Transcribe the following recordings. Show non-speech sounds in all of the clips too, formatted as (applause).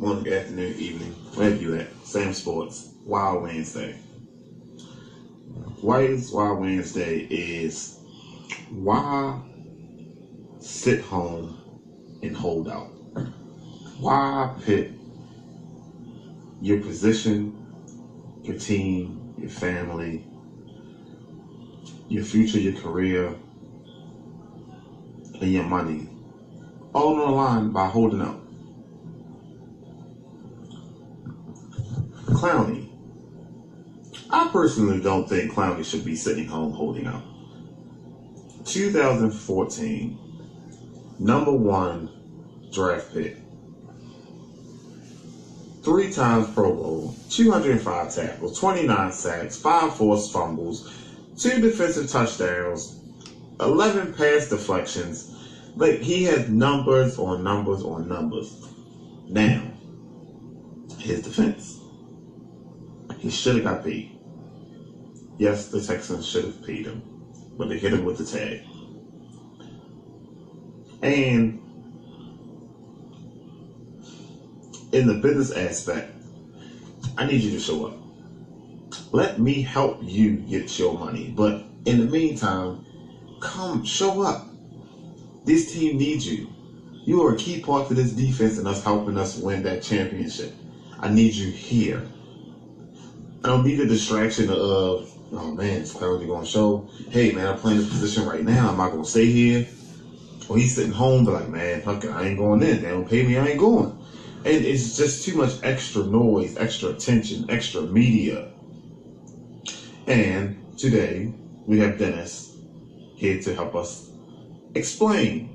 morning, afternoon, evening, wherever you at. Samz Sports, Wild Wednesday. Why is Wild Wednesday is why sit home and hold out? Why pit your position, your team, your family, your future, your career, and your money all on the line by holding out? Clowney. I personally don't think Clowney should be sitting home holding out. 2014, number one draft pick. Three times Pro Bowl, 205 tackles, 29 sacks, 5 forced fumbles, 2 defensive touchdowns, 11 pass deflections. Like, he has numbers on numbers on numbers. Now, his defense. He should have got paid. Yes, the Texans should have paid him, but they hit him with the tag. And in the business aspect, I need you to show up. Let me help you get your money. But in the meantime, come show up. This team needs you. You are a key part to this defense and us helping us win that championship. I need you here. I don't need the distraction of, oh man, it's Clowney going to show? Hey man, I'm playing this position right now. Am I going to stay here? Or he's sitting home, but like, man, fuck it, I ain't going in. They don't pay me, I ain't going. And it's just too much extra noise, extra attention, extra media. And today we have Dennis here to help us explain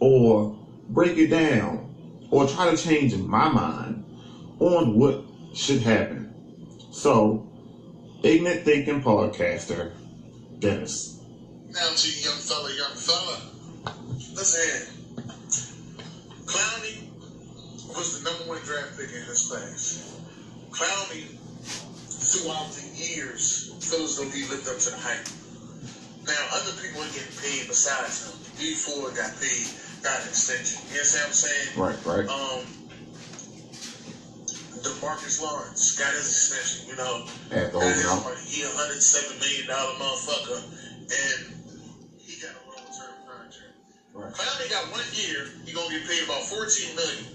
or break it down or try to change my mind on what should happen. So, ignorant thinking podcaster, Dennis. Now to you, young fella, young fella. Listen, Clowney was the number one draft pick in his class. Clowney, throughout the years, he lived up to the hype. Now, other people are getting paid besides him. Dee Ford got paid, got an extension. You know what I'm saying? Right, right. Um, Demarcus Lawrence got his extension, you know. At the Got his money. He a hundred seven million dollar motherfucker, and he got a long term contract. Right. Clowney got one year. He gonna get paid about fourteen million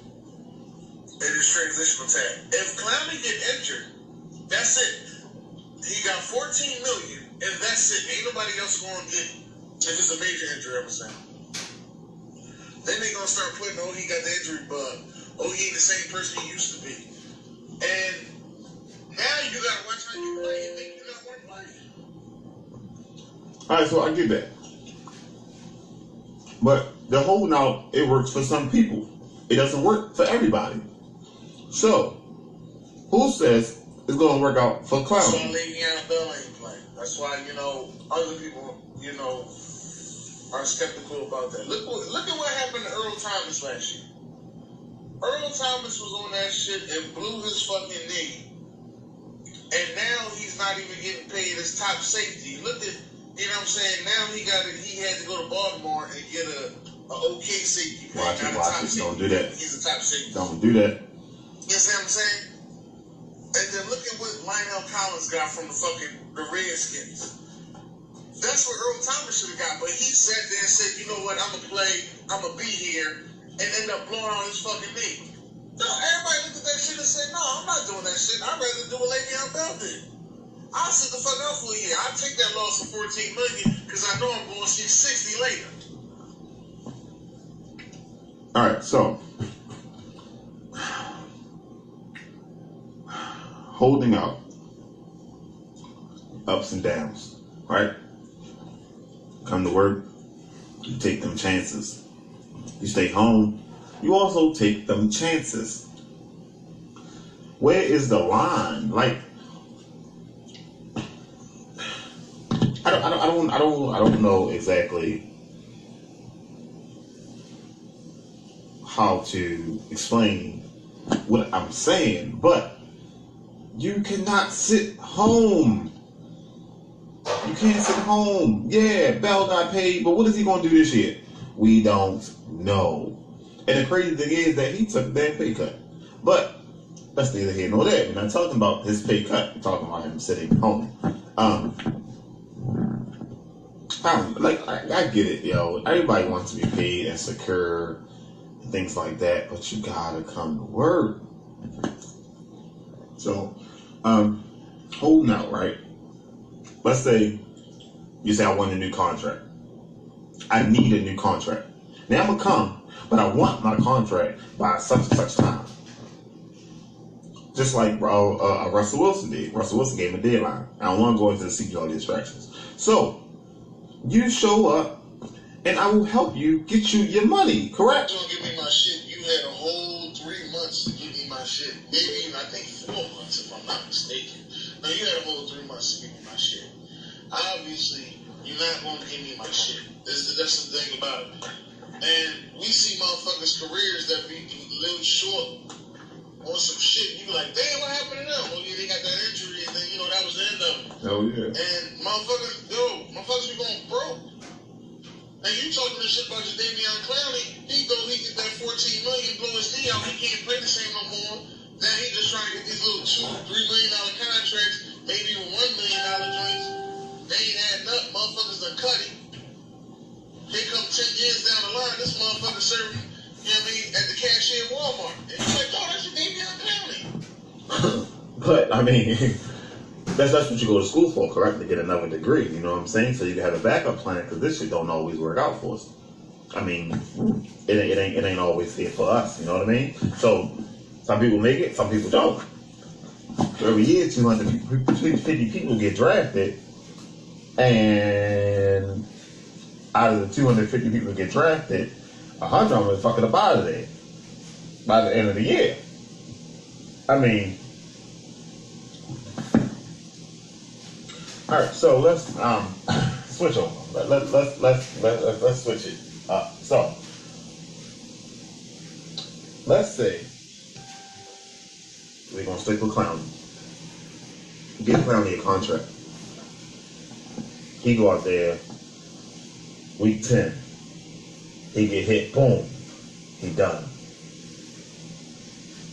in his transitional tag. If Clowney get injured, that's it. He got fourteen million, and that's it. Ain't nobody else gonna get it if it's a major injury. I'm saying. Then they gonna start putting, oh, he got the injury bug. Oh, he ain't the same person he used to be. And now you gotta watch how you play. You think you got one play. All right, so I get that. But the whole now it works for some people. It doesn't work for everybody. So, who says it's going to work out for So Clowney? Le'Veon Bell ain't playing. That's why you know other people, you know, are skeptical about that. Look look at what happened to Earl Thomas last year. Earl Thomas was on that shit and blew his fucking knee, and now he's not even getting paid as top safety. Look at, you know what I'm saying? Now he got it. He had to go to Baltimore and get a, a okay safety. Watch it, watch it. Don't do that. He's a top safety. Don't do that. You see what I'm saying? And then look at what Landon Collins got from the fucking the Redskins. That's what Earl Thomas should have got, but he sat there and said, "You know what? I'm gonna play. I'm gonna be here," and end up blowing out his fucking knee. No, everybody looked at that shit and said, "No, I'm not doing that shit. I'd rather do what Le'Veon Bell did. I'll sit the fuck out for a year. I'll take that loss of 14 million because I know I'm going to see 60 later." All right, so holding out, ups and downs, right? Come to work, you take them chances. You stay home, you also take them chances. Where is the line? Like, I don't, I don't, I don't, I don't, I don't know exactly how to explain what I'm saying, but you cannot sit home. You can't sit home. Yeah, Bell got paid, but what is he going to do this year? We don't know. And the crazy thing is that he took that pay cut. But that's neither here nor there. We're not talking about his pay cut. We're talking about him sitting home. Um, I like I, I get it, yo. Everybody wants to be paid and secure and things like that, but you gotta come to work. So, um, holding out, right? Let's say you say I want a new contract. I need a new contract. Now I'm gonna come, but I want my contract by such and such time. Just like bro, uh, Russell Wilson did. Russell Wilson gave him a deadline. I don't want to go into the see all the distractions. So you show up, and I will help you get you your money. Correct? You don't give me my shit. You had a whole three months to give me my shit. Maybe I think four months if I'm not mistaken. Now you had a whole three months to give me my shit. Obviously, you're not gonna give me my shit. That's, that's the thing about it. And we see motherfuckers' careers that be little short on some shit. You be like, damn, what happened to them? Well, yeah, they got that injury, and then you know that was the end of it. Oh yeah. And motherfuckers, yo, motherfuckers be going broke. And you talking this shit about your Davion Clowney, he go, he get that 14 million, blow his knee out, he can't play the same no more. Now he just trying to get these little two, three million dollar contracts, it. Here come 10 years down the line, this motherfucker serving, you know what I mean, at the cashier at Walmart. And like, oh, that's your. (laughs) But I mean, (laughs) that's that's what you go to school for, correct? To get another degree. You know what I'm saying? So you can have a backup plan because this shit don't always work out for us. I mean, it, ain't- it ain't it ain't always here for us. You know what I mean? So some people make it, some people don't. Every year, 250 people get drafted, and out of the 250 people that get drafted, 100 of them is fucking up out of there by the end of the year. I mean, all right. So let's um (coughs) switch over. Let, let, let's let's let, let, let's switch it. Uh, so let's say we're gonna stick with Clown. Get Clowney a contract. He go out there week ten. He get hit. Boom. He done.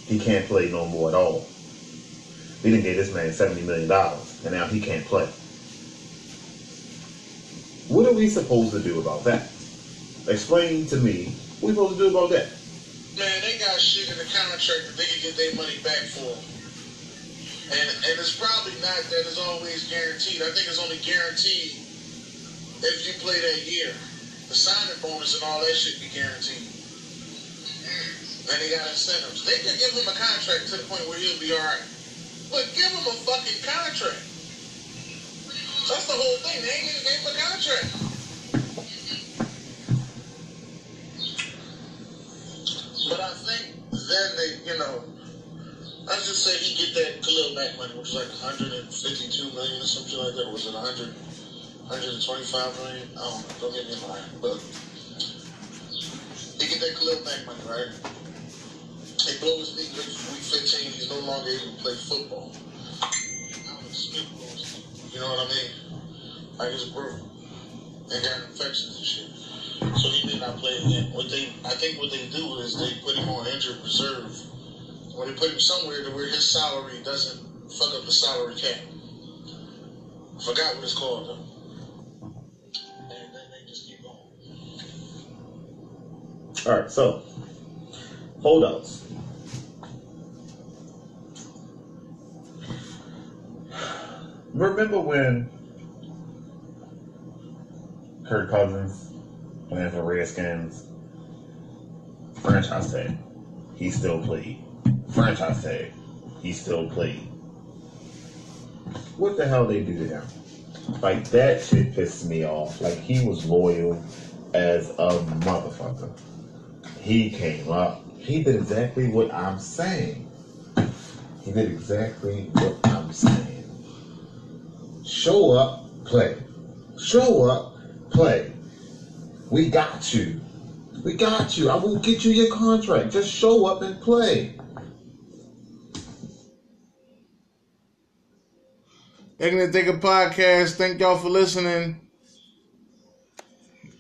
He can't play no more at all. We didn't give this man seventy million dollars, and now he can't play. What are we supposed to do about that? Explain to me what we supposed to do about that. Man, they got shit in the contract that they can get their money back for. And and it's probably not that it's always guaranteed. I think it's only guaranteed if you play that year. The signing bonus and all that shit be guaranteed. And they got incentives. They can give him a contract to the point where he'll be alright. But give him a fucking contract. That's the whole thing. They ain't even gave him a contract. But I think then they, you know, let's just say he get that Khalil Mack money, which is like 152 million or something like that. Was it 100, 125 million? I don't know. Don't get me lying. But he get that Khalil Mack money, right? They blow his knee week week 15. He's no longer able to play football. His. You know what I mean? Like it's brutal. They got infections and shit. So he did not play again. What they, I think, what they do is they put him on injured reserve, or they put him somewhere to where his salary doesn't fuck up the salary cap. Forgot what it's called though. All right, so holdouts. Remember when Kirk Cousins playing for Redskins? Franchise tag. He still played. Franchise tag. He still played. What the hell they do to him? Like that shit pissed me off. Like he was loyal as a motherfucker. He came up. He did exactly what I'm saying. He did exactly what I'm saying. Show up, play. Show up, play. We got you. We got you. I will get you your contract. Just show up and play. Ignorant Thinker Podcast. Thank y'all for listening.